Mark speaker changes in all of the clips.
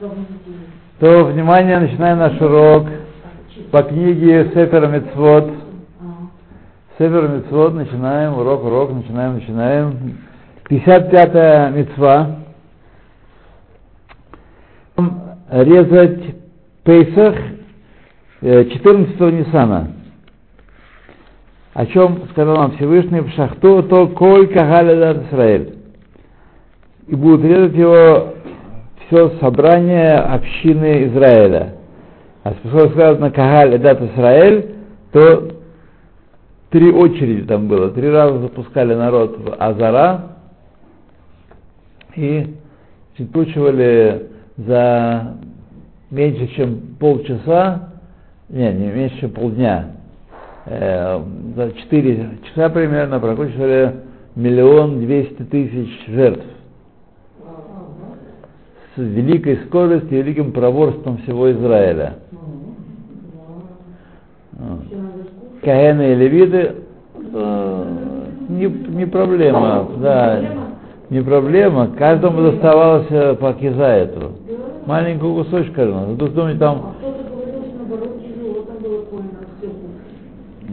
Speaker 1: То, внимание, начинаем наш урок по книге Сефер Мецвод. Сефер Мецвод, начинаем, урок, урок, начинаем, начинаем. 55-я мецва. Резать Пейсах 14-го Ниссана. О чем сказал нам Всевышний в Шахту, то коль кагаля Израиль. И будут резать его все собрание общины Израиля. А поскольку сказано Кагаль Эдат Израиль, то три очереди там было. Три раза запускали народ в Азара и отпучивали за меньше, чем полчаса, не, не меньше, чем полдня, э, за четыре часа примерно прокручивали миллион двести тысяч жертв с великой скоростью и великим проворством всего Израиля. Каэны и левиты э, не, не проблема, да, не проблема. Каждому доставалось по кизаэту. Маленькую кусочек каждому. Тут думаете, там...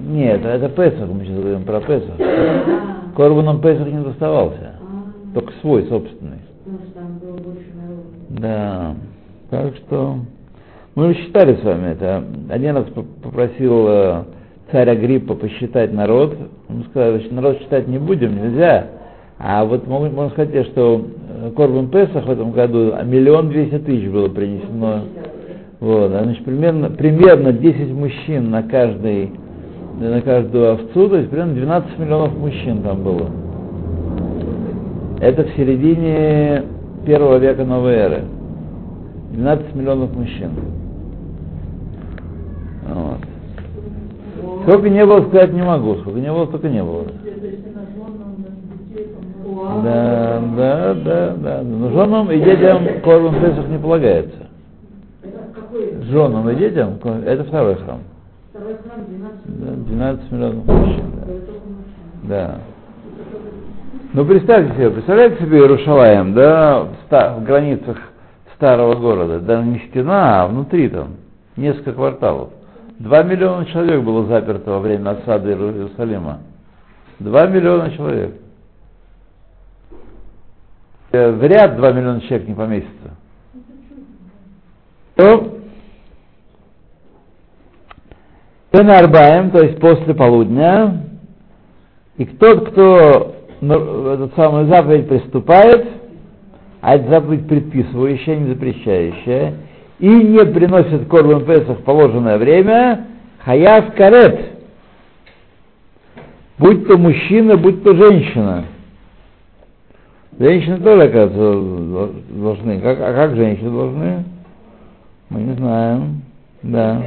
Speaker 1: Нет, это Песах, мы сейчас говорим про Песах. Корбаном Песах не доставался. Только свой, собственный. Да. Так что мы считали с вами это. Один раз попросил э, царь Агриппа посчитать народ. Мы сказали, что народ считать не будем, нельзя. А вот можно сказать, что э, Корбан Песах в этом году миллион двести тысяч было принесено. Вот, а, значит, примерно, примерно 10 мужчин на каждый на каждую овцу, то есть примерно 12 миллионов мужчин там было. Это в середине первого века новой эры. 12 миллионов мужчин. Вот. Сколько не было, сказать не могу. Сколько не было, столько не было. Да, да, да, да. Но женам и детям Корбан Песах не полагается. Женам и детям это второй храм.
Speaker 2: Второй храм 12
Speaker 1: Да, 12 миллионов мужчин. Да. да. Ну представьте себе, представляете себе Иерушалаем, да, в, в границах старого города, да не стена, а внутри там, несколько кварталов. Два миллиона человек было заперто во время осады Иерусалима. Два миллиона человек. Э, В ряд два миллиона человек не поместится. То, Арбаем, то есть после полудня, и тот, кто этот самый заповедь приступает, а это заповедь предписывающая, не запрещающая, и не приносит корбан Песах в положенное время, хаяв карет, будь то мужчина, будь то женщина. Женщины тоже, оказывается, должны. Как, а как женщины должны? Мы не знаем. Да.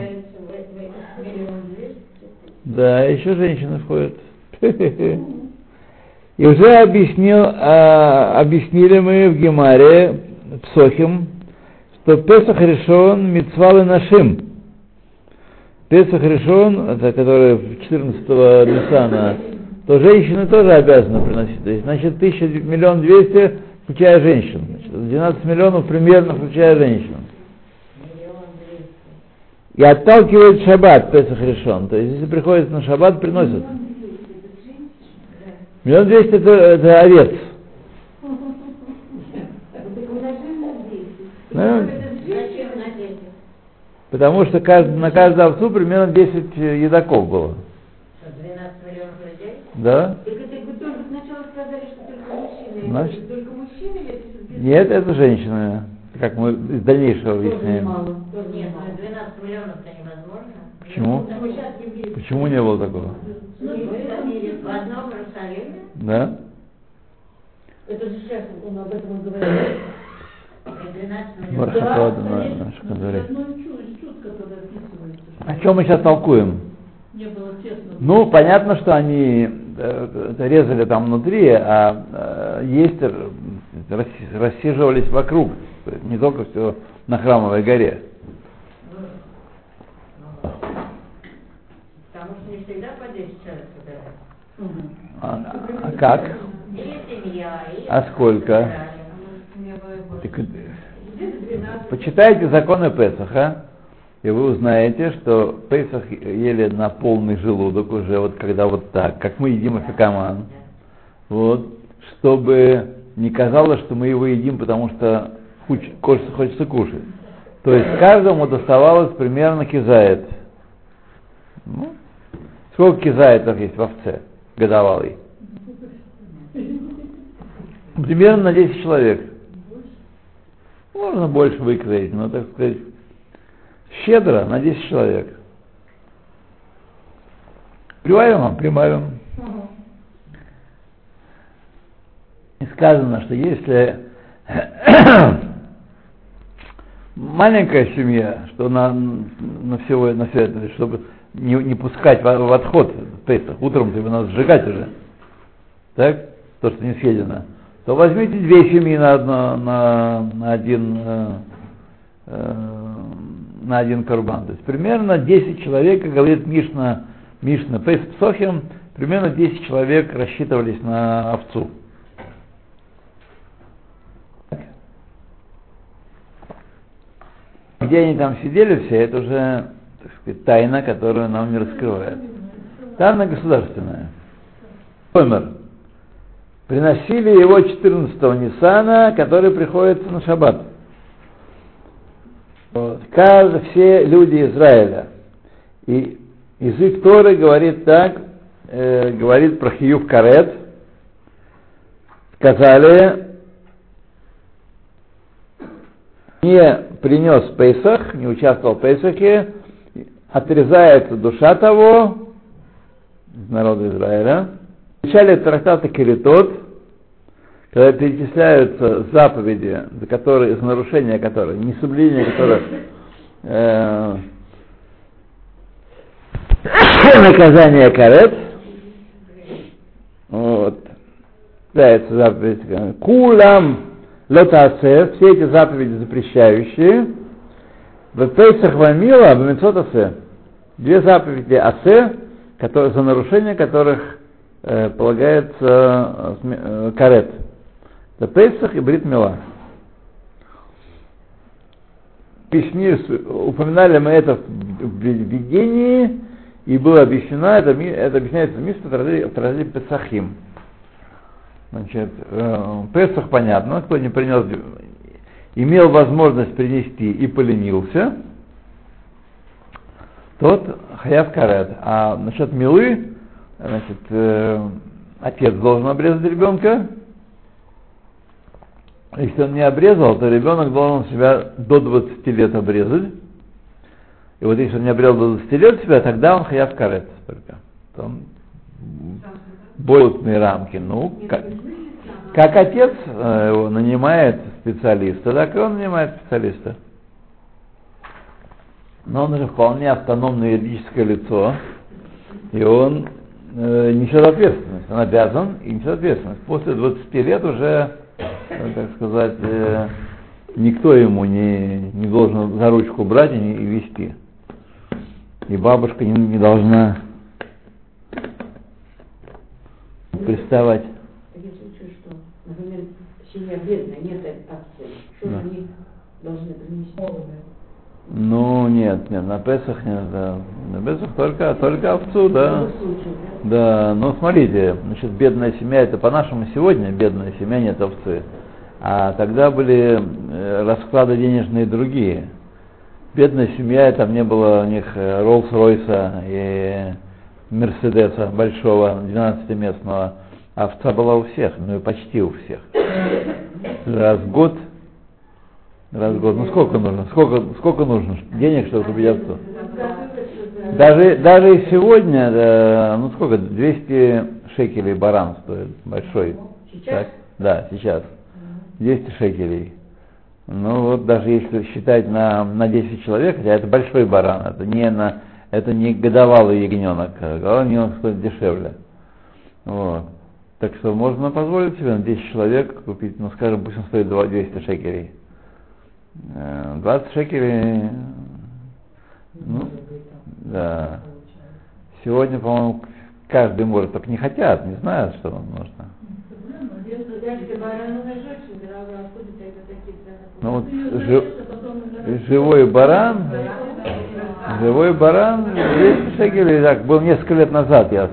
Speaker 1: Да, еще женщины входят. И уже объяснил, а, объяснили мы в Гемаре, Псохим, что Песах решен митцвалы нашим. Песах решен, это который 14 Ниссана, то женщины тоже обязаны приносить. То есть, значит, тысяча, миллион двести, включая женщин. Значит, 12 миллионов примерно, включая женщин. И отталкивает шаббат Песах решен. То есть, если приходит на шаббат, приносят. Миллион двести это, это овец. Потому что каждый, на каждую овцу примерно 10 едоков было.
Speaker 2: 12 миллионов людей?
Speaker 1: Да?
Speaker 2: Так это вы только сначала сказали, что только мужчины.
Speaker 1: Значит-
Speaker 2: Это только мужчины или
Speaker 1: Нет, это женщины. Как мы из дальнейшего
Speaker 2: Тоже
Speaker 1: объясняем.
Speaker 2: мало, тоже
Speaker 3: Нет,
Speaker 2: мало.
Speaker 3: ну 12 миллионов-то невозможно.
Speaker 1: Почему? Почему не было такого?
Speaker 3: Ну, в одном Иерусалиме.
Speaker 1: Да?
Speaker 2: Это же сейчас он об этом и говорит.
Speaker 3: и 12 миллионов.
Speaker 1: Барахатода на наш который.
Speaker 4: Одно чудо, чудо, которое описывается, что
Speaker 1: О чем мы сейчас толкуем?
Speaker 4: не было тесно.
Speaker 1: Ну, понятно, что они э, резали там внутри, а э, есть э, расси- рассиживались вокруг, не только все на храмовой горе.
Speaker 3: Потому что не всегда по 10 человек собирают.
Speaker 4: Мгм.
Speaker 1: А, а как? А сколько? Так, э,
Speaker 2: 12.
Speaker 1: Почитайте законы Песаха, и вы узнаете, что Песах ели на полный желудок уже, вот когда вот так, как мы едим афикаман. Вот, чтобы не казалось, что мы его едим, потому что хочется, хочется кушать. То есть каждому доставалось примерно кизает. Ну, сколько кизаетов есть в овце годовалый? Примерно на 10 человек. Можно больше выкроить, но, так сказать, щедро на 10 человек. Прибавим вам, прибавим. И сказано, что если маленькая семья, что на, на, всего, на все это, чтобы не, не пускать в, в отход Песах, утром тебе надо сжигать уже, так, то, что не съедено, то возьмите две семьи на, одно, на, на один э, э, на один карбан. То есть примерно 10 человек, как говорит Мишна, Мишна Пейс Псохим, примерно 10 человек рассчитывались на овцу. Где они там сидели все, это уже сказать, тайна, которую нам не раскрывает. Тайна государственная. Помер. Приносили его 14-го Ниссана, который приходится на шаббат. Вот. Каждый, все люди Израиля. И язык Торы говорит так, э, говорит про Хиюв Карет. Сказали, не принес Пейсах, не участвовал в Пейсахе, отрезается душа того, из народа Израиля. В начале трактата Киритот, когда перечисляются заповеди, за которые, за нарушения которых, несоблюдение которых э, наказание карет, вот, является заповедь Кулам Лотасе, все эти заповеди запрещающие, в Пейсах Вамила, в Мецот две заповеди Асе, которые, за нарушение которых э, полагается э, карет. Это Пейсах и Брит Мила. Письми, упоминали мы это в видении, и было объяснено, это, это объясняется в трактате Песахим. Значит, э, Песах понятно, кто не принес, имел возможность принести и поленился, тот хаяв карет. А насчет милы, значит, э, отец должен обрезать ребенка. Если он не обрезал, то ребенок должен себя до 20 лет обрезать. И вот если он не обрезал до 20 лет себя, тогда он хаяв карет только. Там болотные рамки. Ну, как, как отец э, его нанимает специалиста, так и он нанимает специалиста. Но он же вполне автономное юридическое лицо, и он э, несет ответственность. Он обязан и несет ответственность. После 20 лет уже, э, так сказать, э, никто ему не, не должен за ручку брать и, не, и вести. И бабушка не, не должна приставать.
Speaker 2: Такие случаи, что, например, семья бедная, нет отца, что
Speaker 1: Да.
Speaker 2: же они должны принести?
Speaker 1: Ну, нет, нет, на Песах нет, да. На Песах только, только овцу, да.
Speaker 2: Да?
Speaker 1: Да, ну смотрите, значит, бедная семья, это по-нашему сегодня бедная семья, нет овцы. А тогда были э, расклады денежные другие. Бедная семья, там не было у них э, Роллс-Ройса и Мерседеса большого, 12-местного. Овца была у всех, ну и почти у всех. Раз в год, раз в год, ну сколько нужно, сколько, сколько нужно денег, чтобы купить овцу? Даже, даже и сегодня, да, ну сколько, 200 шекелей баран стоит, большой.
Speaker 2: Сейчас?
Speaker 1: Так? Да, сейчас. 200 шекелей. Ну вот даже если считать на, на 10 человек, хотя это большой баран, это не, на, это не годовалый ягненок, а годовалый ягненок стоит дешевле. Вот. Так что можно позволить себе на 10 человек купить, ну скажем, пусть он стоит 2 200 шекелей. Э, 20 шекелей, ну, да. Сегодня, по-моему, каждый может, только не хотят, не знают, что вам нужно. Ну вот
Speaker 4: Ты её
Speaker 1: жи-
Speaker 4: жаришь, а потом жаришь.
Speaker 1: живой баран, живой баран, 200 шекелей, так, был несколько лет назад, я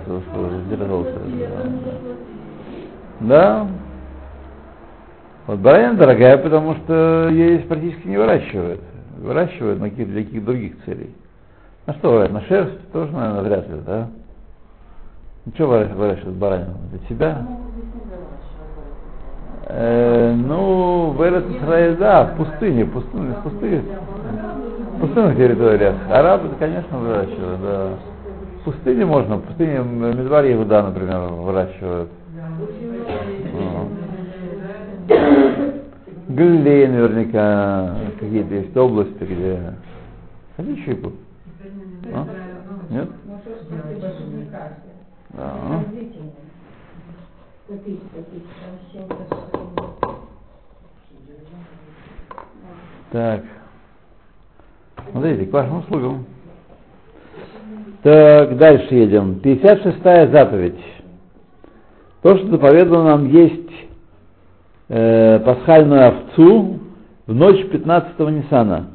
Speaker 1: держался. Да. Вот баранина дорогая, потому что ее практически не выращивают. Выращивают на каких-то каких других целей. На что? На шерсть тоже, наверное, вряд ли, да? Ну, что выращивают, баранину? Для себя? Э, ну, в Эрет Исраиль, да, в пустыне, в пустыне, в пустыне, в пустынных территориях. Арабы, конечно, выращивают, да. В пустыне можно, в пустыне Медварь Иуда, например, выращивают. Галилея наверняка, какие-то есть области, где... Хотите чайку? А? Нет? Да.
Speaker 2: Попить, попить.
Speaker 1: Так. Смотрите, к вашим услугам. Так, дальше едем. 56-я заповедь. То, что заповедано нам есть э, пасхальную овцу в ночь 15-го Ниссана.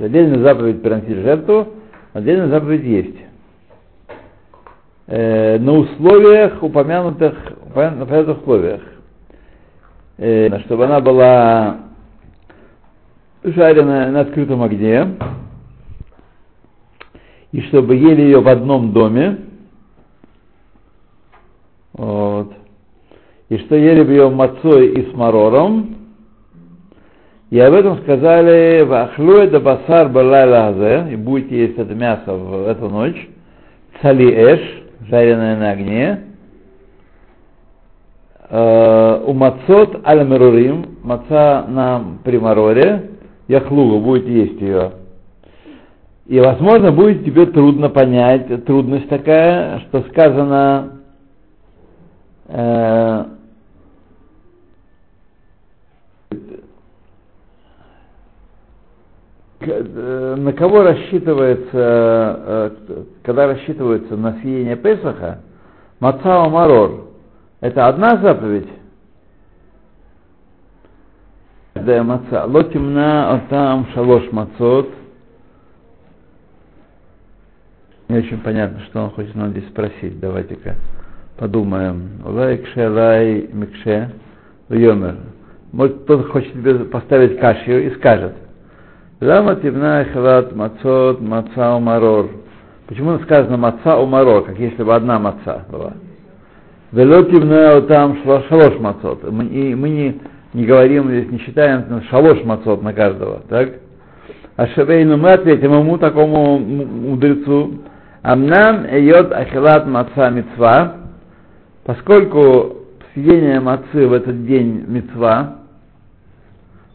Speaker 1: Отдельная заповедь приносить жертву, отдельная заповедь есть. Э, на условиях, упомянутых, упомянутых, упомянутых условиях. Э, чтобы она была жареная на открытом огне, и чтобы ели ее в одном доме, вот, и что ели бы ее мацой и с марором, и об этом сказали «Вахлю это басар балайла азе», и будете есть это мясо в эту ночь, цали эш, жареное на огне, э, у мацот аль мерурим, маца на примароре, яхлугу, будете есть ее. И, возможно, будет тебе трудно понять, трудность такая, что сказано э, к- э, на кого рассчитывается, э, когда рассчитывается на съедение Песаха, Мацао Марор, это одна заповедь, да, маца. Ло темна там шалош мацот. Не очень понятно, что он хочет нам здесь спросить. Давайте-ка подумаем. Лай кше микше йомер. Может, кто-то хочет поставить кашью и скажет. Лама темна халат мацот маца марор. Почему сказано маца у марор, как если бы одна маца была? Вело темна там шалош мацот. И мы не не говорим здесь, не считаем шалош мацот на каждого, так? А Шавейну мы ответим ему, такому мудрецу, Амнам эйот ахилат маца мецва, поскольку съедение мацы в этот день мецва,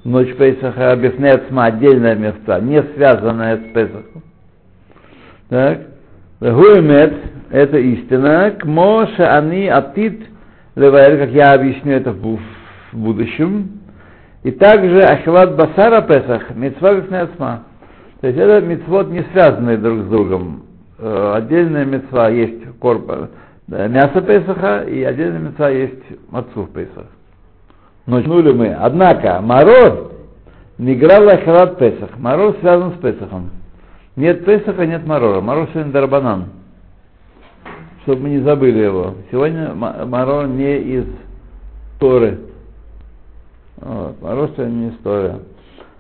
Speaker 1: ночь Песаха, бифнецма, отдельная мецва, не связанная с Песахом. Так? Гуэмет, это истина, к моше они атит леваэр, как я объясню это в будущем. И также Ахилат Басара Песах, мецва Бифнецма. То есть это мецвод не связанные друг с другом. Э, Отдельная мецва есть корпа, да, мясо Песаха, и отдельная мецва есть мацу Песах. Начнули мы. Однако, Марор не играл Ахилат Песах. Марор связан с Песахом. Нет Песаха, нет Марора. Марор сегодня Дарбанан. Чтобы мы не забыли его. Сегодня Марор не из Торы. Вот, Маруша не история.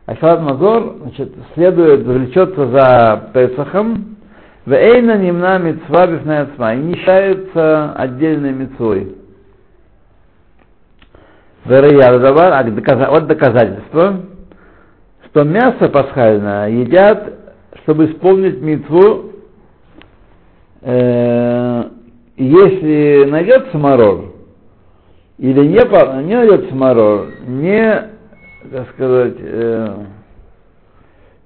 Speaker 1: Ахилат Мазор, значит, следует, влечется за Песахом, в Эйна немна мецва бифнецма, и не считается отдельной мецвой. А вот доказательство, что мясо пасхальное едят, чтобы исполнить мецву, э, если найдется марор, или не, не найдется марор, не, так сказать, э,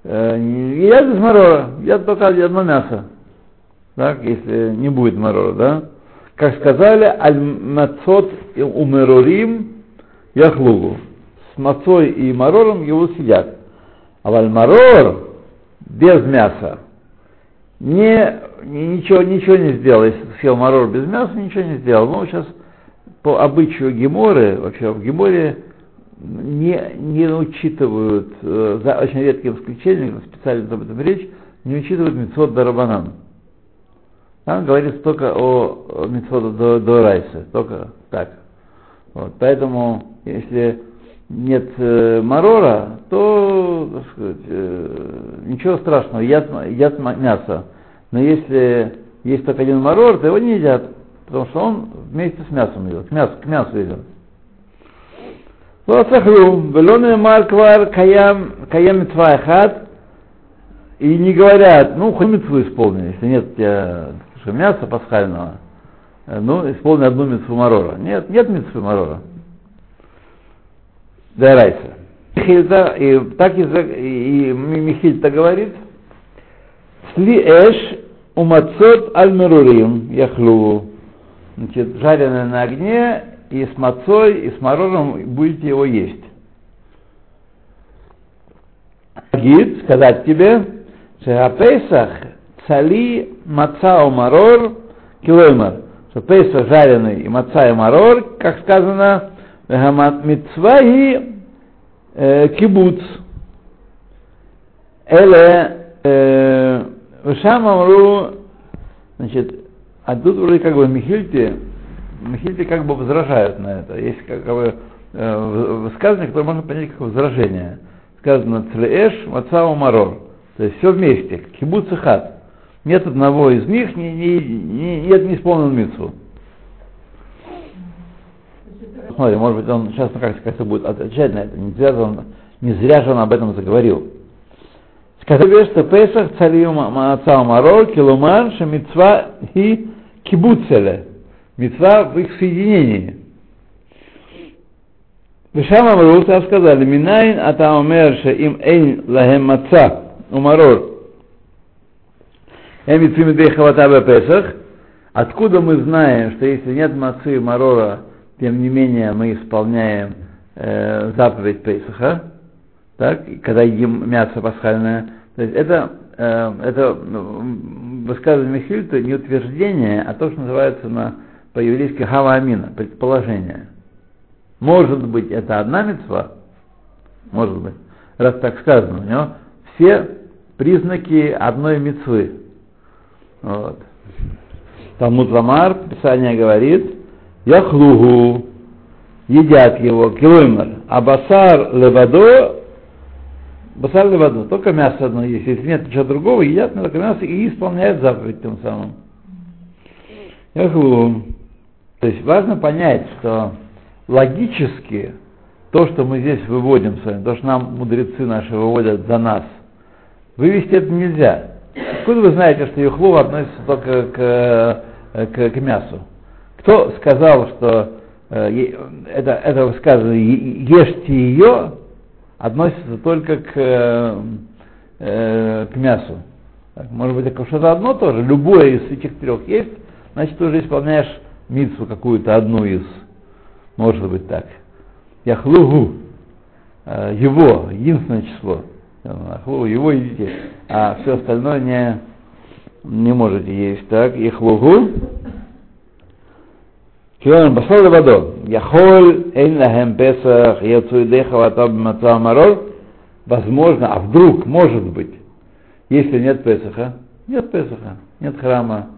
Speaker 1: э, едят без марора, едят только одно мясо, так, если не будет марора, да? Как сказали, аль-мацот умерорим яхлугу. С мацой и марором его съедят. А аль-марор без мяса не, ни- ничего, ничего не сделал. Если съел марор без мяса, ничего не сделал. Но сейчас по обычаю Геморы, вообще в Геморе не, не учитывают, э, за очень редким исключением, специально об этом речь, не учитывают митцвот Дарабанан. Там говорится только о митцвот до, до Райса, только так. Вот, поэтому, если нет э, марора, то так сказать, э, ничего страшного, едят, едят мясо. Но если есть только один марор, то его не едят, потому что он вместе с мясом идет, к мясу, к мясу идет. Лоцахру, велоне марквар каям, каям митвахат, и не говорят, ну, хоть митву исполни, если нет у тебя мяса пасхального, э, ну, исполни одну митву марора. Нет, нет митвы марора. Дайрайса. И так и, и Михильта говорит, сли эш умацот аль яхлу. Значит, жареное на огне, и с мацой, и с мороженым будете его есть. Гид, сказать тебе, что Песах цали маца у марор килоймар, что Песах жареный и маца и марор, как сказано, Мицваи э, кибуц. Эле э, Вышам Амру, значит, а тут вроде как бы Михильте, Михильте как бы возражают на это. Есть как бы э, высказывание, которое можно понять как возражение. Сказано Цлеэш, Мацау Марор. То есть все вместе, кибуц и хат. Нет одного из них, не, не, не, нет не исполнен митцву. Смотри, может быть, он сейчас как, как-то будет отвечать на это. Не зря, он, не зря же он об этом заговорил. Сказали, что Песах царил Маацау Марор, Килуман, что митцва и кибуцеле. Митцва в их соединении. Вишам Амру, сказали, Минайн атаумер им эйн лахем маца умарор. Эм митцвимидей хавата Песах. Откуда мы знаем, что если нет мацы и марора, тем не менее мы исполняем э, заповедь Пейсаха, так, когда едим мясо пасхальное. То есть это, э, это ну, высказывание Михильта не утверждение, а то, что называется на, по-еврейски хава амина, предположение. Может быть, это одна мецва, может быть, раз так сказано, у него все признаки одной мецвы. Вот. Талмуд Ламар, Писание говорит, яхлугу, едят его, килоймер, а басар левадо, басар левадо, только мясо одно есть, если нет ничего другого, едят только мясо и исполняют заповедь тем самым. Яхлугу. То есть важно понять, что логически то, что мы здесь выводим с вами, то, что нам мудрецы наши выводят за нас, вывести это нельзя. Откуда вы знаете, что юхлу относится только к, к, к мясу? Кто сказал, что э, это, это высказывание «ешьте ее» относится только к, э, э, к мясу? Так, может быть, это что-то одно тоже? Любое из этих трех есть, значит, ты уже исполняешь митсу какую-то одну из. Может быть так. Яхлугу, э, его, единственное число. Яхлугу, его едите, а все остальное не, не можете есть. Так, яхлугу, Килон басал левадо. Яхоль эйн лахем песах яцу идеха вата бмаца марор. Возможно, а вдруг, может быть, если нет Песаха, нет Песаха, нет храма,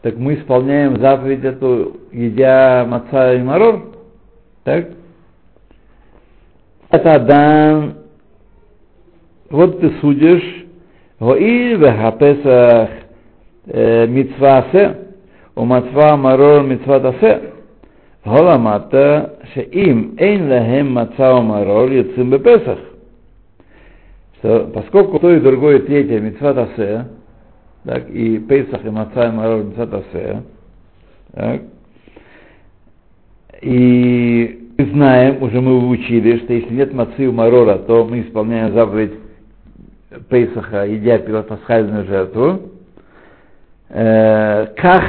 Speaker 1: так мы исполняем заповедь эту, едя маца и марор, так? Это Адам, вот ты судишь, Гоиль веха Песах митцва асе, у мацва марор митцва тасе, הולמת שאם אין להם מצה ומרור יוצאים בפסח. Что, поскольку то и другое, третье, митцват асе, так, и Песах, и Маца, и Марор, митцват асе, так, и мы знаем, уже мы выучили, что если нет мацы у Марора, то мы исполняем заповедь Пейсаха, едя пасхальную жертву. Э, как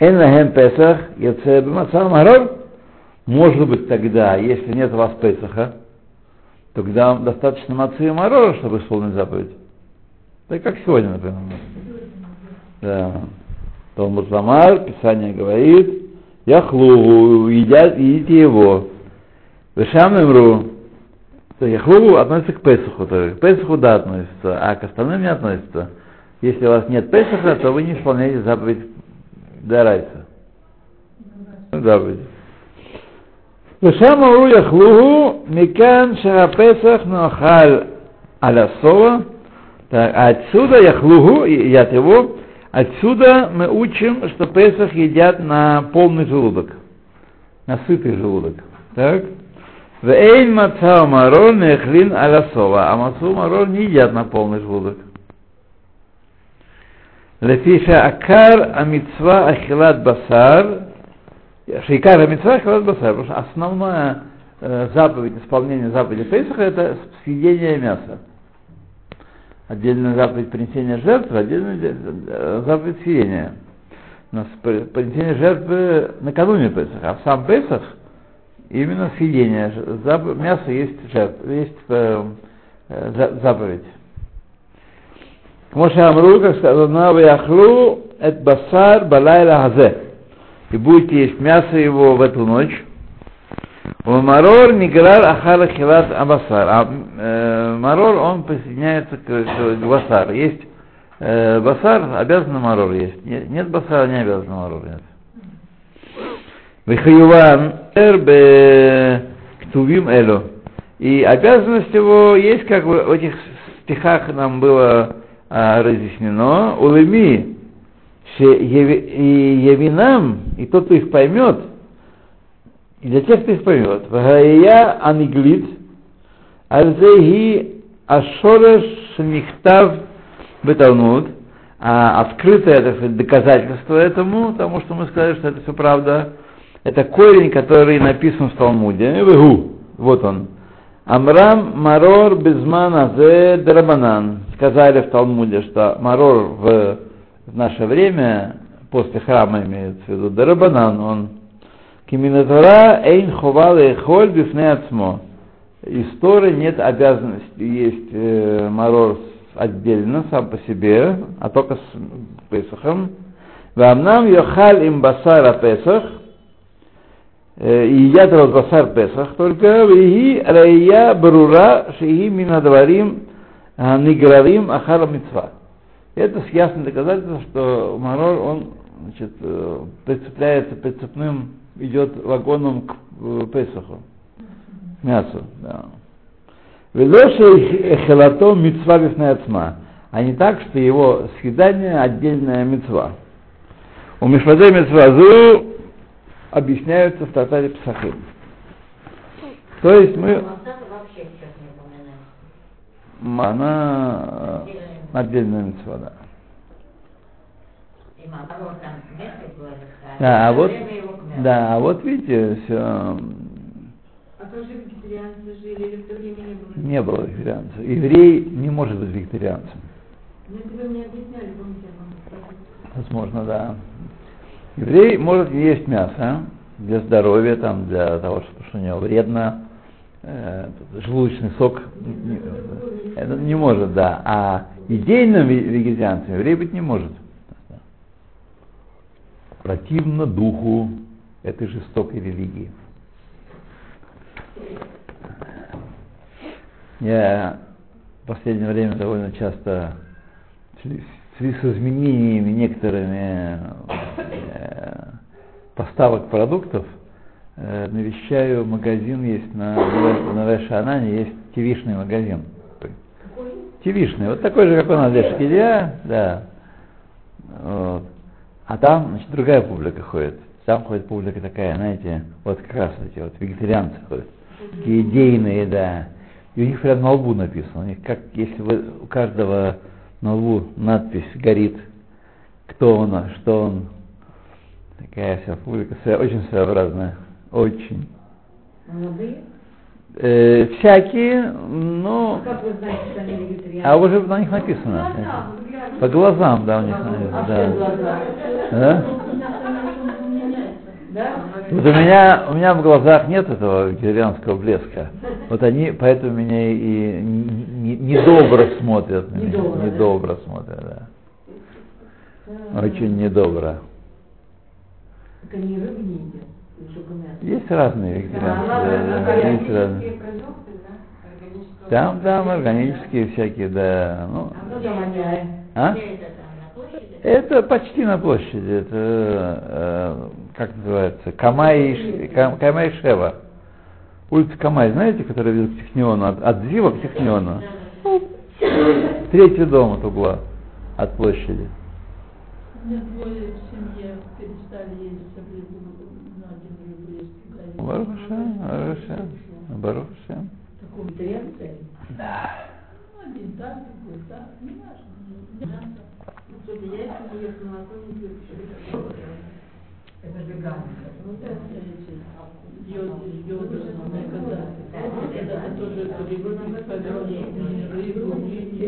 Speaker 1: Эн лахем Песах, Яце Бамацар Марор. Может быть тогда, если нет у вас Песаха, тогда достаточно мацы и марора, чтобы исполнить заповедь. Так как сегодня, например. Да. Талмуд Ламар, Писание говорит, Яхлу, едят, едите его. Вешам имру, То яхлу относится к Песуху, то есть к Песуху да относится, а к остальным не относится. Если у вас нет Песуха, то вы не исполняете заповедь Дарайса. Давид. Вешамару яхлугу микан шарапесах нахал алясова. Так, а отсюда яхлугу, едят его, отсюда мы учим, что Песах едят на полный желудок, на сытый желудок. Так? Вейн мацау марор нехлин алясова, а мацу марор не едят на полный желудок. Лефиша акар амитсва ахилат басар, шейкар амитсва ахилат басар, потому что основная э, заповедь, исполнение заповеди Песаха это съедение мяса. Отдельная заповедь принесения жертвы, отдельная э, заповедь съедения. У нас принесение жертвы накануне Песаха, а сам Песах именно съедение. Зап... Мясо есть жертва, есть э, э, заповедь. Моше Амру, как сказано, яхлу эт басар балайла хазе. И будете есть мясо его в эту ночь. Марор ниграр ахара хилат абасар. А марор, он присоединяется к, к, басар. Есть э, басар, обязан марор есть. Нет, нет басара, не обязан марор нет. Вихаюван эр ктувим элю. И обязанность его есть, как в этих стихах нам было а, разъяснено, улыми, и явинам, и тот, кто их поймет, и для тех, кто их поймет, вагая аниглит, альзеги ашореш михтав беталмуд, а открытое это доказательство этому, тому что мы сказали, что это все правда, это корень, который написан в Талмуде. Вот он. Амрам Марор Безман Азе Драбанан. Сказали в Талмуде, что Марор в, наше время, после храма имеется в виду, Драбанан, он Киминатора Эйн Ховал и Холь Бифне Ацмо. Из Торы нет обязанности есть э, Марор отдельно, сам по себе, а только с Песахом. Вамнам Йохаль им Басара Песах, и едят басар Песах, только виги рая брура шиги минадварим нигравим ахара митцва. Это с ясным доказательством, что Марор, он значит, прицепляется прицепным, идет вагоном к Песаху, мясу. Да. Ведоши хелато митцва бифнеацма, а не так, что его съедание отдельная митцва. У Мишваде митцвазу объясняются в Татаре Псахим. То есть мы...
Speaker 3: упоминается.
Speaker 1: Она отдельная митцва, да. Да, а вот, да, а вот видите, все,
Speaker 2: А тоже вегетарианцы жили или в то время не было?
Speaker 1: не было вегетарианцев. Еврей не может быть вегетарианцем.
Speaker 2: Ну, это вы мне объясняли, помните.
Speaker 1: Возможно, да. Еврей может есть мясо для здоровья, там, для того, что, что у него вредно, э, желудочный сок не, это не может, да. А идейным ве- вегетарианцем еврей быть не может. Противно духу этой жестокой религии. Я в последнее время довольно часто в связи с изменениями некоторыми э, поставок продуктов э, навещаю магазин есть на, на Вешанане, есть тивишный магазин. Тивишный, вот такой же, как у нас для Шкиря, да. Вот. А там, значит, другая публика ходит. Там ходит публика такая, знаете, вот как раз эти вот вегетарианцы ходят. Такие идейные, да. И у них прям на лбу написано. У них как если вы у каждого на лбу надпись горит, кто он, а что он. Такая вся публика, очень своеобразная. Очень.
Speaker 2: Молодые?
Speaker 1: Э, всякие, ну,
Speaker 2: А как вы знаете, что они вегетарианцы?
Speaker 1: а уже на них написано. По глазам, да, у них написано.
Speaker 2: А
Speaker 1: Да.
Speaker 2: глаза?
Speaker 1: Да?
Speaker 2: Да?
Speaker 1: Вот у меня, у меня в глазах нет этого вегетарианского блеска. Вот они поэтому меня и не- не- недобро смотрят на меня.
Speaker 2: Недобро, да?
Speaker 1: Недобро смотрят, да. Очень недобро.
Speaker 2: Так они рыбы не едят.
Speaker 1: Есть разные вегетарианцы. да, да, есть разные. Там, там органические всякие, да. Ну,
Speaker 2: А воняет?
Speaker 1: а?
Speaker 3: Где это там, на площади?
Speaker 1: Это почти на площади. Это, э, как называется, Камай, Кам- Камай Шева. Улица Камай, знаете, которая ведет к Техниону, от, от Зива к Техниону? Третий дом от угла, от площади.
Speaker 4: У меня двое в семье перестали ездить в рыбу, на один рыбу в.
Speaker 1: Барушем, Барушем, Барушем.
Speaker 4: Такой
Speaker 2: Конференция?
Speaker 1: Да.
Speaker 4: ну, один так, другой так, не важно. не мясо.
Speaker 2: Тут яйца не ешь, молоко не пьешь. Это веганство. Ну да.
Speaker 4: Йод, йодовые, когда, когда тоже рыбу не поймешь, ни рыбу, ни, ни,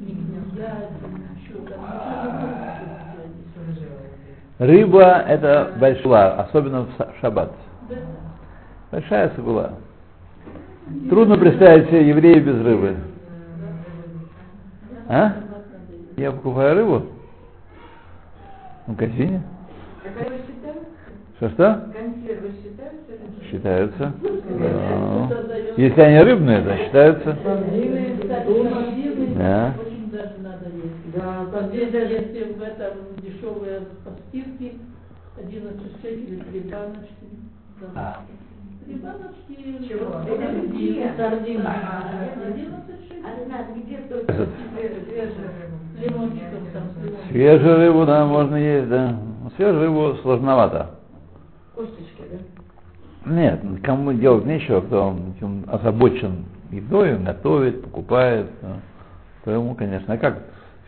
Speaker 4: ни гнезда, ничего там.
Speaker 1: Рыба это большая, особенно в шаббат. Большая сагула. Трудно представить себе еврея без рыбы. А? Я покупаю рыбу в магазине.
Speaker 2: Считаете?
Speaker 1: Что-что?
Speaker 2: Консервы считаются?
Speaker 1: Считаются. Если они рыбные, то считаются. Да.
Speaker 4: даже.
Speaker 2: Да,
Speaker 4: Если,
Speaker 2: сардины.
Speaker 4: если в этом дешевые постирки, 11 шекелей, три баночки. Да.
Speaker 2: Чего?
Speaker 4: Сардин, сардин.
Speaker 2: Ага.
Speaker 4: 11 шекелей.
Speaker 2: А нас где только
Speaker 4: там, лимончиком.
Speaker 1: Свежую рыбу, да, можно есть, да. Свежую рыбу сложновато.
Speaker 2: Косточки, да?
Speaker 1: Нет, кому делать нечего, кто озабочен едой, готовит, покупает, да, то ему, конечно, а как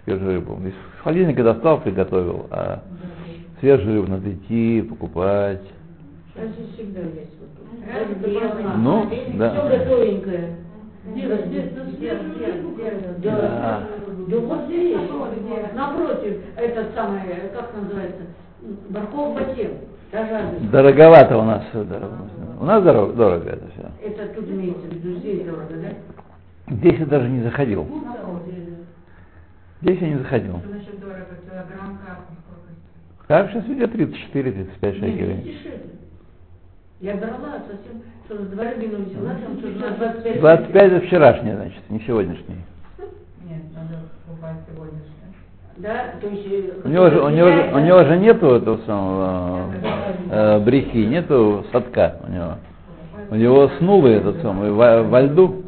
Speaker 1: свежую рыбу? Из холодильника достал, приготовил, а свежую рыбу надо идти, покупать.
Speaker 2: Раньше всегда есть допоздна.
Speaker 1: Ну,
Speaker 2: Все
Speaker 1: да.
Speaker 2: готовенькое.
Speaker 4: Где, где, да
Speaker 2: Да. Вот здесь, напротив, этот самый, как называется, даже адрес.
Speaker 1: Дороговато у нас. да. У нас дорого, дорого это все.
Speaker 2: Это тут имеется в виду, здесь дорого, да?
Speaker 1: Здесь я даже не заходил.
Speaker 4: деле.
Speaker 1: Здесь я не заходил.
Speaker 2: Значит, дорого, килограмм сколько?
Speaker 1: Как сейчас идет 34-35
Speaker 2: Нет,
Speaker 1: шекелей.
Speaker 2: Я брала совсем, что с два рыбину взяла, там что на 25.
Speaker 1: 25 это вчерашний, значит, не сегодняшний.
Speaker 5: Нет, надо покупать сегодняшнее.
Speaker 2: Да, то есть... э,
Speaker 1: У него же, у него же, у него же нету этого самого э, брехи, нету садка у него. У него снулый этот самый во, во льду.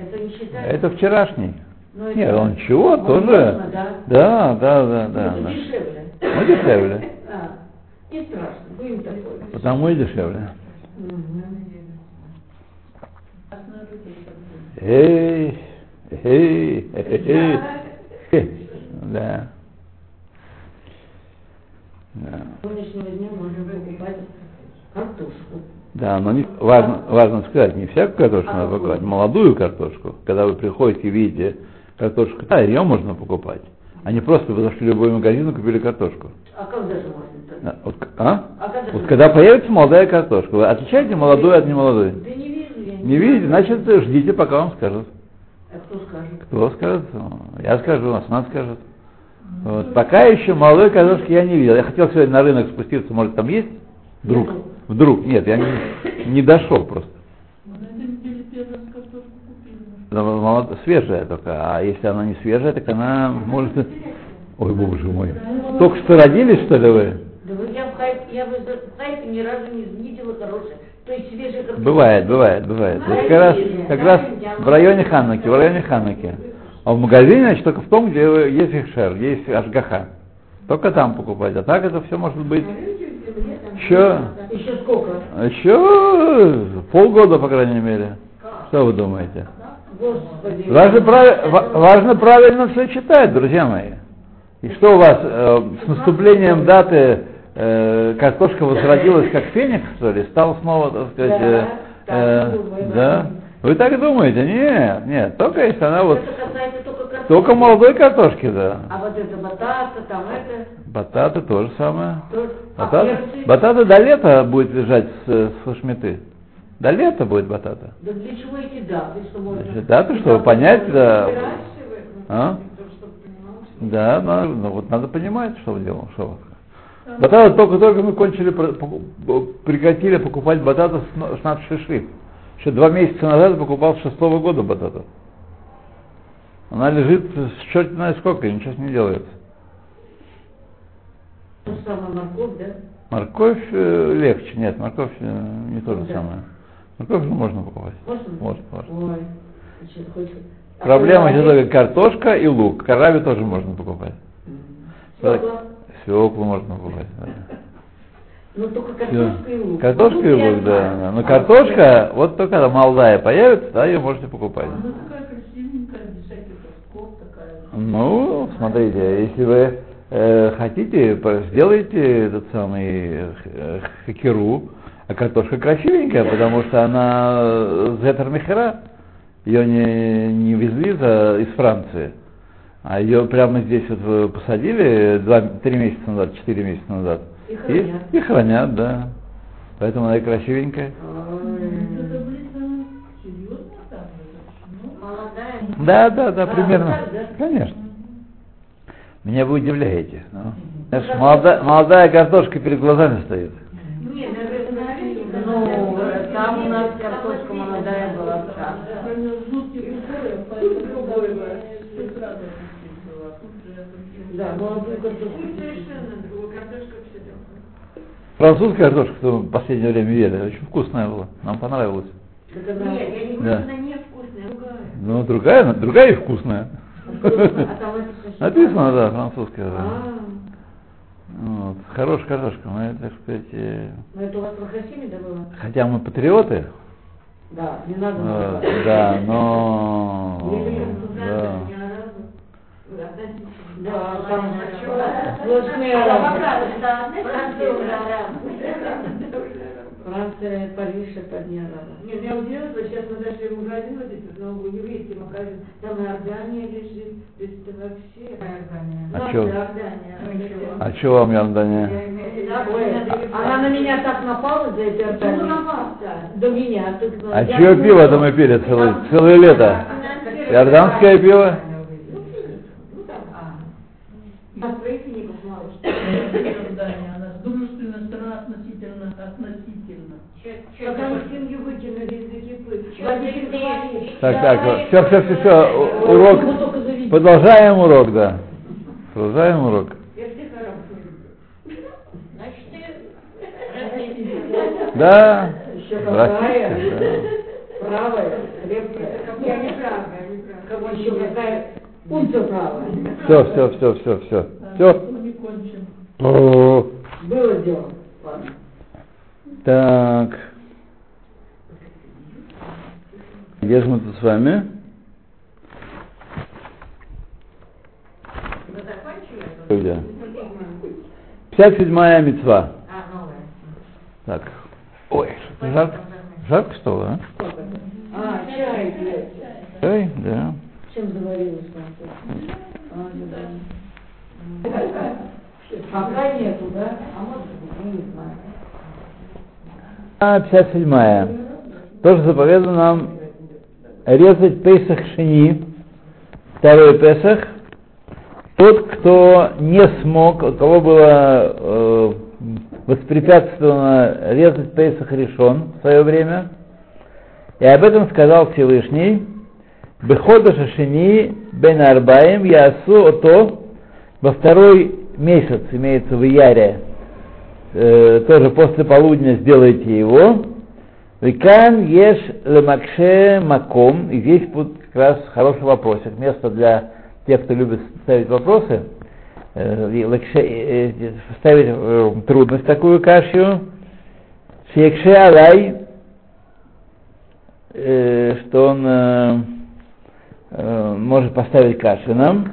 Speaker 2: Это не считается.
Speaker 1: Это вчерашний.
Speaker 2: Но это-
Speaker 1: Нет, он чего,
Speaker 2: Ну,
Speaker 1: тоже.
Speaker 2: можно, да.
Speaker 1: Да, да, да, да.
Speaker 2: Это
Speaker 1: да.
Speaker 2: дешевле.
Speaker 1: Ну, дешевле.
Speaker 2: А, не страшно, будем такой.
Speaker 1: Потому и дешевле. Эй, эй, эй, эй. Да. Да.
Speaker 2: Можно.
Speaker 1: Да, но не, важно, важно сказать, не всякую картошку надо покупать, молодую картошку. Когда вы приходите и видите картошку, да, ее можно покупать. А не просто вы зашли в любой магазин и купили картошку.
Speaker 2: А когда же можно-то?
Speaker 1: А, вот, а?
Speaker 2: А когда
Speaker 1: Вот когда появится молодая картошка, вы отличаете молодую от немолодой?
Speaker 2: Да не вижу я.
Speaker 1: Не видите, значит ждите, пока вам скажут.
Speaker 2: А кто скажет?
Speaker 1: Кто скажет? Ну, Я скажу, Асман скажет. Вот. Пока еще молодой картошки я не видел. Я хотел сегодня на рынок спуститься, может там есть? Вдруг.
Speaker 2: Нету.
Speaker 1: Вдруг. Нет, я не, не дошел просто. Она молод- свежая только, а если она не свежая, так она может... Ой, боже мой. Только что родились, что ли, вы?
Speaker 2: Вы я в хайпе, я в это- в хайпе ни разу не видела хорошее. То есть свежая картошка.
Speaker 1: Бывает, бывает, бывает. Вот как раз, как раз в районе Ханнаки, в районе Ханнаки. А в магазине, значит, только в том, где есть ихшер, есть ашгаха. Только там покупать. А так это все может быть еще,
Speaker 2: Еще сколько?
Speaker 1: еще полгода, по крайней мере. Что вы думаете?
Speaker 2: Господи.
Speaker 1: Важно, прав- ва- важно правильно все читать, друзья мои. И что у вас э, с наступлением даты э, картошка возродилась как феникс, что ли, стал снова, так сказать, э,
Speaker 2: Да,
Speaker 1: э, да?
Speaker 2: да.
Speaker 1: Вы так думаете? Нет, нет, только если она вот,
Speaker 2: только
Speaker 1: молодой картошки, да.
Speaker 2: А вот это батата, там это,
Speaker 1: Бататы то же самое.
Speaker 2: то, а
Speaker 1: Бататы,
Speaker 2: перцы?
Speaker 1: бататы до лета будет лежать с, с шмиты. До лета будет батата.
Speaker 2: Да для чего эти даты, что можно?
Speaker 1: Значит, даты, чтобы понять, да. А?
Speaker 2: то, чтобы понимал, что-
Speaker 1: Да, надо, ну вот надо понимать, что мы делаем, что. Бататы только-только мы кончили, прекратили покупать бататы с шнат шиши. Еще два месяца назад покупал с шестого года батату. Она лежит с черт знает сколько, ничего с ней не делается.
Speaker 2: То самое морковь, да?
Speaker 1: Морковь э, легче, нет, морковь э, не то же
Speaker 2: Да.
Speaker 1: самое. Морковь ну, можно покупать.
Speaker 2: Можно?
Speaker 1: Можно, можно.
Speaker 2: Ой. А
Speaker 1: Проблема еще только картошка и лук. Караби тоже можно покупать.
Speaker 2: Свекла.
Speaker 1: Свеклу можно покупать. да.
Speaker 2: Ну, только картошка и лук.
Speaker 1: Картошка и
Speaker 2: Ну,
Speaker 1: лук, да. Но
Speaker 2: А,
Speaker 1: картошка, вот только молодая появится, да, ее можете покупать.
Speaker 4: Она такая красивенькая, без всяких тосков такая.
Speaker 1: Ну, смотрите, если вы э, хотите, сделайте этот самый э, хакеру, а картошка красивенькая, потому что она зетер мехера. Ее не, не везли за, из Франции, а ее прямо здесь вот э, посадили два, три месяца назад, четыре месяца назад.
Speaker 2: И хранят.
Speaker 1: И, и хранят, да. Поэтому она и красивенькая.
Speaker 3: Молодая.
Speaker 1: Да, да, да,
Speaker 2: А,
Speaker 1: примерно. Конечно. Меня вы удивляете. ну. Знаешь, молода- молодая картошка перед глазами стоит.
Speaker 2: Нет, ну, там у нас картошка молодая была. да.
Speaker 4: Правильно, жуткие условия, поэтому другое все сразу было. Тут же это всё.
Speaker 2: Да, молодую картошку.
Speaker 5: Совершенно другой. Картошка все другое.
Speaker 1: Французская картошка, что мы в последнее время ели, очень вкусная была. Нам
Speaker 2: она-
Speaker 3: Нет, я не говорю,
Speaker 1: Да.
Speaker 3: она невкусная, другая.
Speaker 1: Ну, другая, но другая и вкусная.
Speaker 2: А там это что?
Speaker 1: Написано, да, французская. Да.
Speaker 2: А,
Speaker 1: Вот. Хорошая картошка, мы, так сказать, э,
Speaker 2: ну это у вас в Хасиме да было?
Speaker 1: хотя мы патриоты,
Speaker 2: Да, не надо.
Speaker 1: э,
Speaker 2: называть.
Speaker 1: да, но...
Speaker 2: Или
Speaker 1: Да.
Speaker 3: Ни разу. Вы относительно.
Speaker 2: Да, там
Speaker 3: Да,
Speaker 2: арабы.
Speaker 3: да, Франция
Speaker 2: Париж, это не арабы.
Speaker 5: Нет, я удивилась, сейчас мы зашли в магазин, вот этот, ну, еврейский магазин, там и Ордания лежит, то есть это вообще...
Speaker 1: А
Speaker 5: Наша
Speaker 1: чё?
Speaker 5: Ордания.
Speaker 1: А что вам?
Speaker 2: Ой, она на меня так напала за эти
Speaker 5: Ну,
Speaker 2: артани.
Speaker 5: на вас, да.
Speaker 2: До меня.
Speaker 1: А чье пиво-то мы пили целое, целое лето? Иорданское пиво?
Speaker 5: А строительников мало что.
Speaker 4: Оправдание. Она дружественная страна относительно, относительно.
Speaker 2: Когда мы семью выкинули из Египта.
Speaker 3: Чё
Speaker 2: Владимир
Speaker 3: ты
Speaker 2: говорит,
Speaker 3: говоришь?
Speaker 1: Так, так, все, все, все, все,
Speaker 2: «Ой,
Speaker 1: урок.
Speaker 2: мы только завидели».
Speaker 1: Продолжаем урок, да. Продолжаем урок. Да.
Speaker 2: Еще какая? Правая, крепкая.
Speaker 5: Я не права, я не права.
Speaker 2: Кого еще какая? Унция правая.
Speaker 1: Все, все, все, все, все. Все.
Speaker 2: Было дело. Ладно.
Speaker 1: Так. Где же мы тут с вами? Где? 57-я мецва.
Speaker 3: А, новая.
Speaker 1: Так. Ой, жарко. Жарко стало, а?
Speaker 2: А, чай пьет.
Speaker 1: Ой, да.
Speaker 2: Чем заварилась? А, ну. Пока нету, да? А может не знаю.
Speaker 1: А, 57-я. Тоже заповедано нам резать Песах Шини, второй Песах. Тот, кто не смог, у кого было э, воспрепятствовано резать Песах решен в свое время, и об этом сказал Всевышний, Бехода Шашини Бен Арбаем Ясу Ото во второй месяц, имеется в Яре, э, тоже после полудня сделайте его. Викан еш лемакше маком. И здесь будет как раз хороший вопросик. Место для тех, кто любит ставить вопросы. Э, э, э, ставить трудность такую кашью. Шекше алай, что он может поставить кашу нам.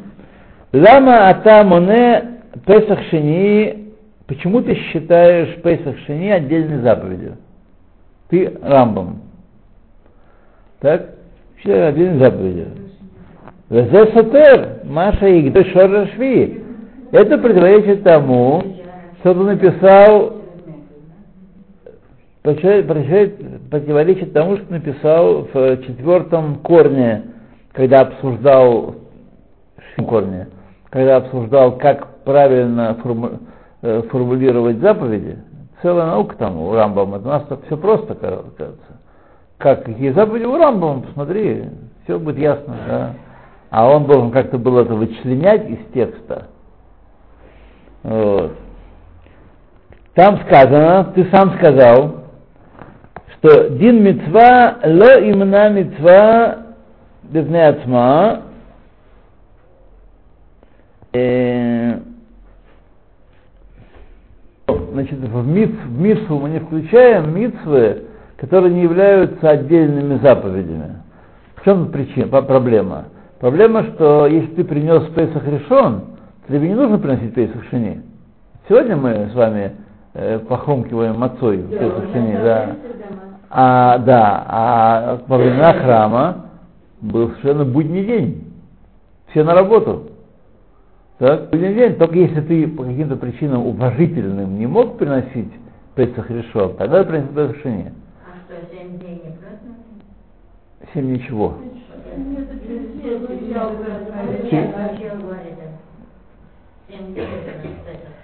Speaker 1: Лама ата моне Песах Шини, почему ты считаешь Песах Шини отдельной заповедью? Ты Рамбом. Так? Считаешь отдельной заповедью. Везе Сотер, Маша и Шора Шви. Это противоречит тому, что ты написал, противоречит, тому, что написал в четвертом корне, когда обсуждал корне, когда обсуждал, как правильно э, формулировать заповеди, целая наука там у Рамбама, у нас так все просто, кажется. Как, какие заповеди у Рамбама, посмотри, все будет ясно, да. А он должен как-то было это вычленять из текста. Вот. Там сказано, ты сам сказал, что дин мецва ло имна мецва бивне ацма э, значит, в, митв, в митву мы не включаем митвы, которые не являются отдельными заповедями. В чем причина, проблема? Проблема, что если ты принес Песах решен, тебе не нужно приносить Песах шини. Сегодня мы с вами э, похрумкиваем мацой в Песах шини, да. А, да, а во времена храма был совершенно будний день. Все на работу. Так, день. Только если ты по каким-то причинам уважительным не мог приносить Песах решен, тогда приносить Песах.
Speaker 3: А что, семь дней не празднуют?
Speaker 1: Семь ничего.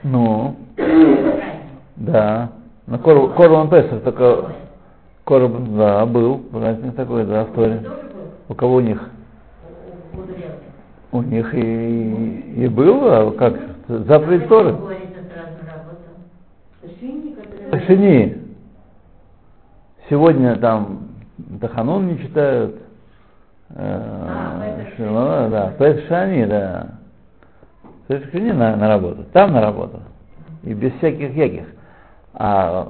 Speaker 1: Ну, да. На Кор- Корбан Песах только Корбан, да, был праздник такой, да, в Торе. У кого у них?
Speaker 3: У-
Speaker 1: них и, и было, как заповедь Торы.
Speaker 5: Шини.
Speaker 1: Сегодня там Таханун не читают.
Speaker 3: А,
Speaker 1: Э,
Speaker 3: Песах
Speaker 1: Шило, да, Шани, да. Шани на, на работу, там на работу. И без всяких яких. А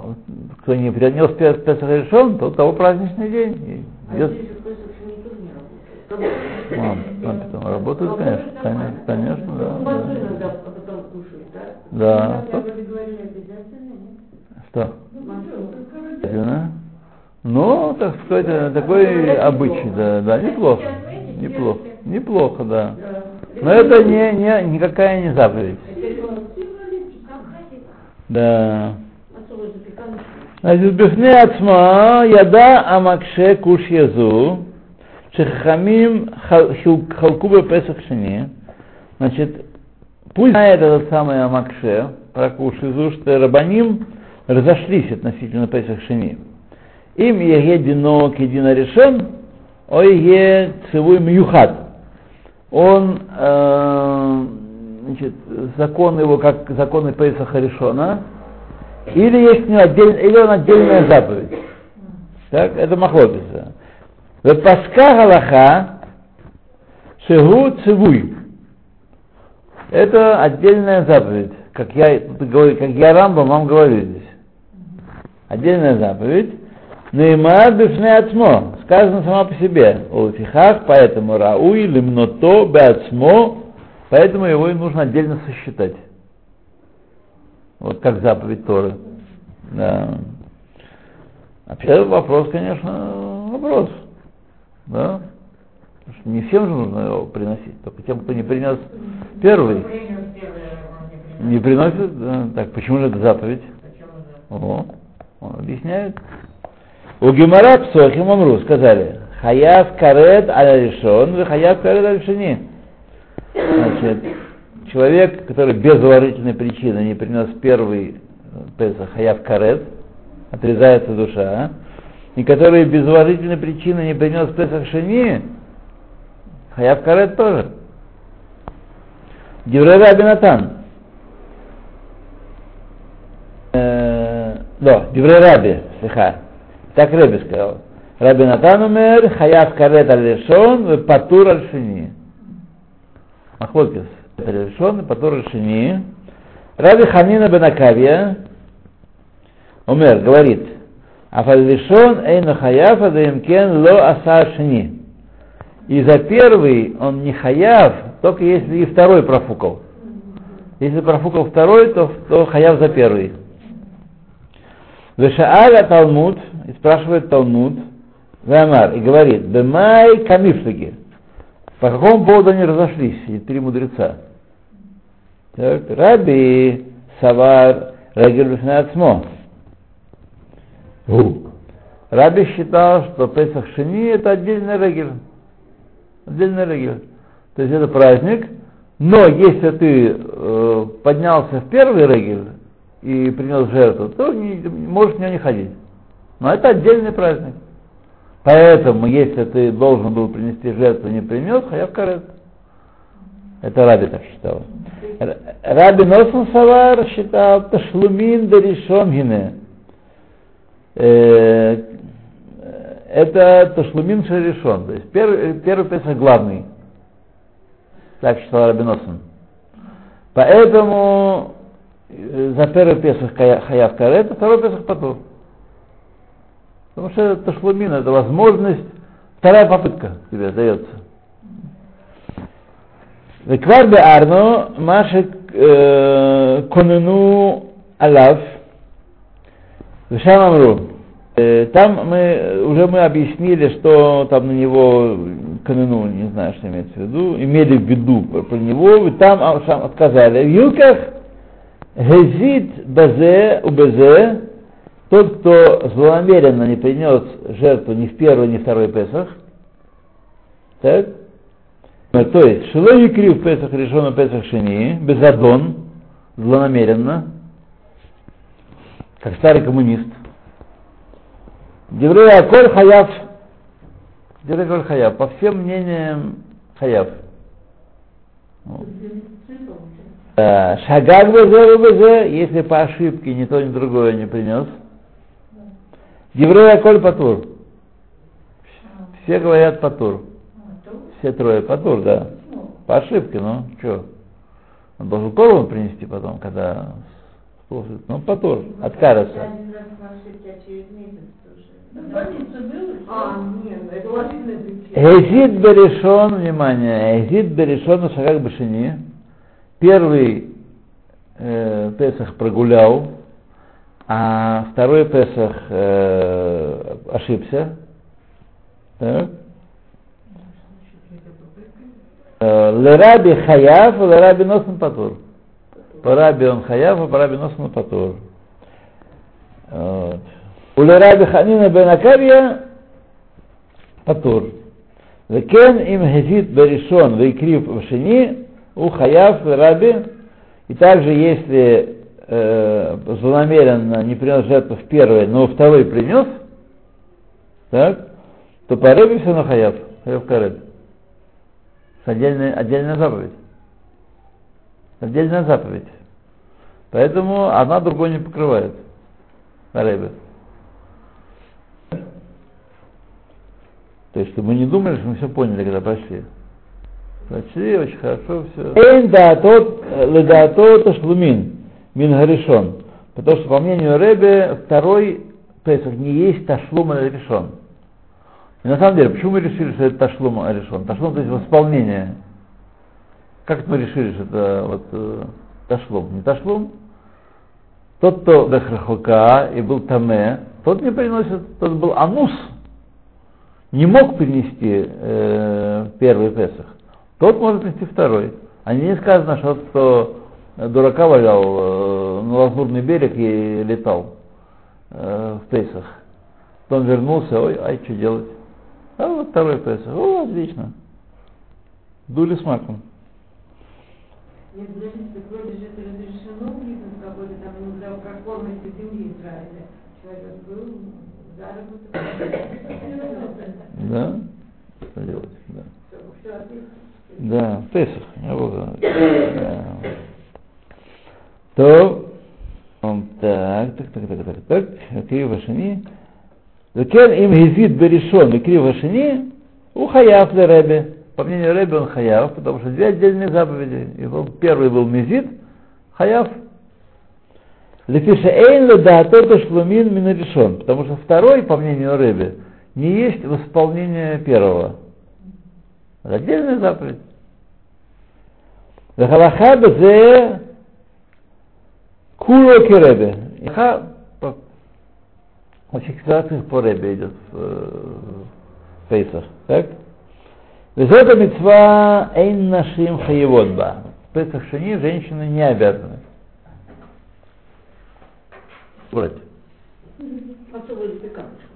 Speaker 1: кто не принес Пес- Песах решен, то у того праздничный день. И
Speaker 5: А
Speaker 1: идет
Speaker 5: здесь же в Песах Шини тоже не работают.
Speaker 1: Мам, а потом работают, конечно, конечно, конечно, да.
Speaker 5: Можно потом кушать, да?
Speaker 1: Да. Что? Обязательно. Но, ну, так сказать, такой обычай, да, да, неплохо. Неплохо. Неплохо, да. Но это не, не, никакая не заповедь. Да. Значит, бифне яда амакше куш язу. Шехамим Халкуба Песах Шини, значит, пусть знает этот самый Амакше, Ракуш из уст, Рабаним разошлись относительно Песах Шини. Им еге дино кедина решен, ой е цивуй мюхат. Он, э, значит, закон его как законы Песаха Решона, или есть не него отдельно, или он отдельная заповедь. Так, это махлопица. В Паска Галаха Шигу Цивуй. Это отдельная заповедь. Как я, как я Рамбам вам говорю здесь. Отдельная заповедь. Неймар бифне ацмо. Сказано сама по себе. О фихах, поэтому рауи лимното беацмо. Поэтому его и нужно отдельно сосчитать. Вот как заповедь Торы. Да. Вообще вопрос, конечно, вопрос. Да? Потому что не всем же нужно его приносить, только тем, кто не принес первый.
Speaker 3: Не
Speaker 1: приносит, да. так почему же это заповедь? О, он объясняет. У Гемара Псохим Амру сказали, Хаяв карет аль решен, вы хаяв карет аль шини. Значит, человек, который без уважительной причины не принес первый э, Песах, хаяв карет, отрезается душа, и который без уважительной причины не принес Песах шини, חייב כרת тоже. דברי רבי נתן. Э, Да, דברי רבי, סליחה. Так רבי сказал. רבי נתן אומר, חייב כרת על הראשון, פטור על השני. מחלוקת. על הראשון, и פטור על השני. רבי חנינא בן עקביא אומר, говорит, Афаль-решон эйну хаяв, адаимкен ло аса шини. И за первый он не хаяв, только если и второй профукал. Если профукал второй, то, то хаяв за первый. Вешааля Талмуд, и спрашивает Талмуд, Вамар, и говорит, Бемай камифлиги. По какому поводу они разошлись, эти три мудреца? Так, Раби Савар Рагель Бифнацмо. Раби считал, что Песах Шини это отдельный регель. Отдельный регель. То есть это праздник, но если ты э, поднялся в первый регель и принес жертву, то не, можешь в него не ходить. Но это отдельный праздник. Поэтому, если ты должен был принести жертву, не принес, хаяв карет. Это Раби так считал. Раби Носон Савар считал Ташлумин Даришон Гине. Э, э, это Ташлумин Шаришон. То есть э, первый, первый Песах главный. Так считал Рабиносом. Поэтому за первый Песах Хаяв Карет, а второй Песах Патур. Потому что это Ташлумин, это возможность, вторая попытка тебе дается. Веквар арно машек конену алав ну, шам Амру. Э, там мы, уже мы объяснили, что там на него Канену, не знаю, что имеется в виду, имели в виду про него, и там а, Шам отказали. В Юках Гезит Базе Убезе, тот, кто злонамеренно не принес жертву ни в первый, ни в второй Песах, так? Э, то есть, Шилой крив в Песах решен на Песах Шини, Безадон, злонамеренно, как старый коммунист. Деврея Коль Хаяв, Деврея Коль Хаяв, по всем мнениям Хаяв. Э, Шагак БЗ УБЗ, если по ошибке ни то, ни другое не принес. Еврея Коль Патур. Все говорят Патур. Все трое Патур, да. По ошибке, ну, что? Он должен Корбан принести потом, когда слушает. Ну, Патур, откажется.
Speaker 5: А? А.
Speaker 1: Эзид Берешон, внимание, Эзид Берешон Шагак Башини. Первый э, Песах прогулял, а второй Песах э, ошибся. Так. Э, Лераби Хаяв, Лераби Носен Патур. Параби он хаяв, а параби нос мутатор. У Раби Ханина бен Акария патур. Векен им хезит берешон вейкрив в шини у хаяв раби. И также, если э, злонамеренно не принес жертву в первой, но второй принес, так, то по рыбе все на хаяв, хаяв карыб. Отдельная, отдельная заповедь. Отдельная заповедь. Поэтому одна другой не покрывает. По рыбе. То есть, чтобы мы не думали, что мы все поняли, когда пошли. Пошли, очень хорошо все. Эйн даатот, ледаатот ташлумин, мин гаришон. Потому что, по мнению Ребе, второй Песах не есть ташлум а решен. И на самом деле, почему мы решили, что это ташлум решен? Ташлум, то есть восполнение. Как мы решили, что это вот э, ташлум? Не ташлум? Тот, кто бехрахука и был таме, тот не приносит, тот был анус, не мог принести э, первый Песах, тот может принести второй. А не сказано, что тот, кто дурака валял э, на лазурный берег и летал э, в Песах. То он вернулся, ой, ай, что делать? А вот второй Песах, о, отлично. Дули с маком.
Speaker 5: Нет, так вроде же это разрешено бизнес какой-то там иногда прокормности земли Израиля. Человек был, заработок.
Speaker 1: Да? Что делать? Да. Да, Песах. буду. Да. То, так, так, так, так, так, так, Крив Вашини. Закен им гизит берешон Крив Вашини, у Хаяв для Ребе. По мнению Ребе он Хаяв, потому что две отдельные заповеди. И он, первый был Мизит, Хаяв. Лефишаэйн ледаато ташлумин мин решен. Потому что второй, по мнению Ребе, не есть восполнение первого. Это отдельная заповедь. Вехалаха бзе куро керебе. Ха по фиксациях по ребе идет в, э, в Пейсах. Так? Везета митцва эйн нашим хаевод ба. В Песах шани женщины не обязаны.
Speaker 5: Запеканочку.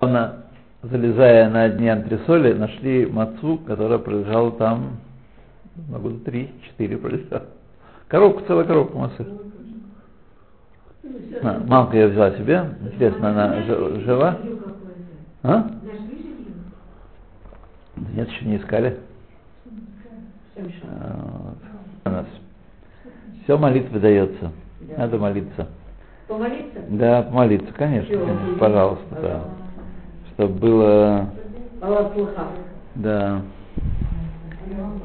Speaker 1: Она, залезая на дни антресоли, нашли мацу, которая пролежала там, ну, года три-четыре пролежала. Коробку, целая коробка мацы. А, мамка ее взяла себе. Интересно, она жи- жива? А? Нет, еще не искали. Вот. У нас. Все молитва дается. Надо молиться.
Speaker 2: Помолиться?
Speaker 1: Да, молиться, конечно, конечно, пожалуйста, да. Чтобы было, да.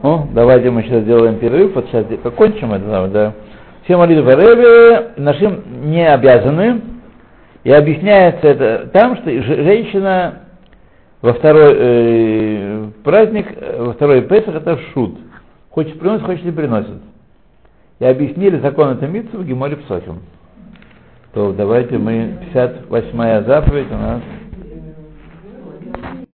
Speaker 1: О, давайте мы сейчас сделаем перерыв, вот сейчас закончим это, да. Все молитвы Рэбе нашим не обязаны, и объясняется это там, что женщина во второй э, праздник, э, во второй Песах это шут. Хочет приносит, хочет не приносит. И объяснили закон этой митцвы в Геморе Псохим. То давайте мы, 58-я заповедь у нас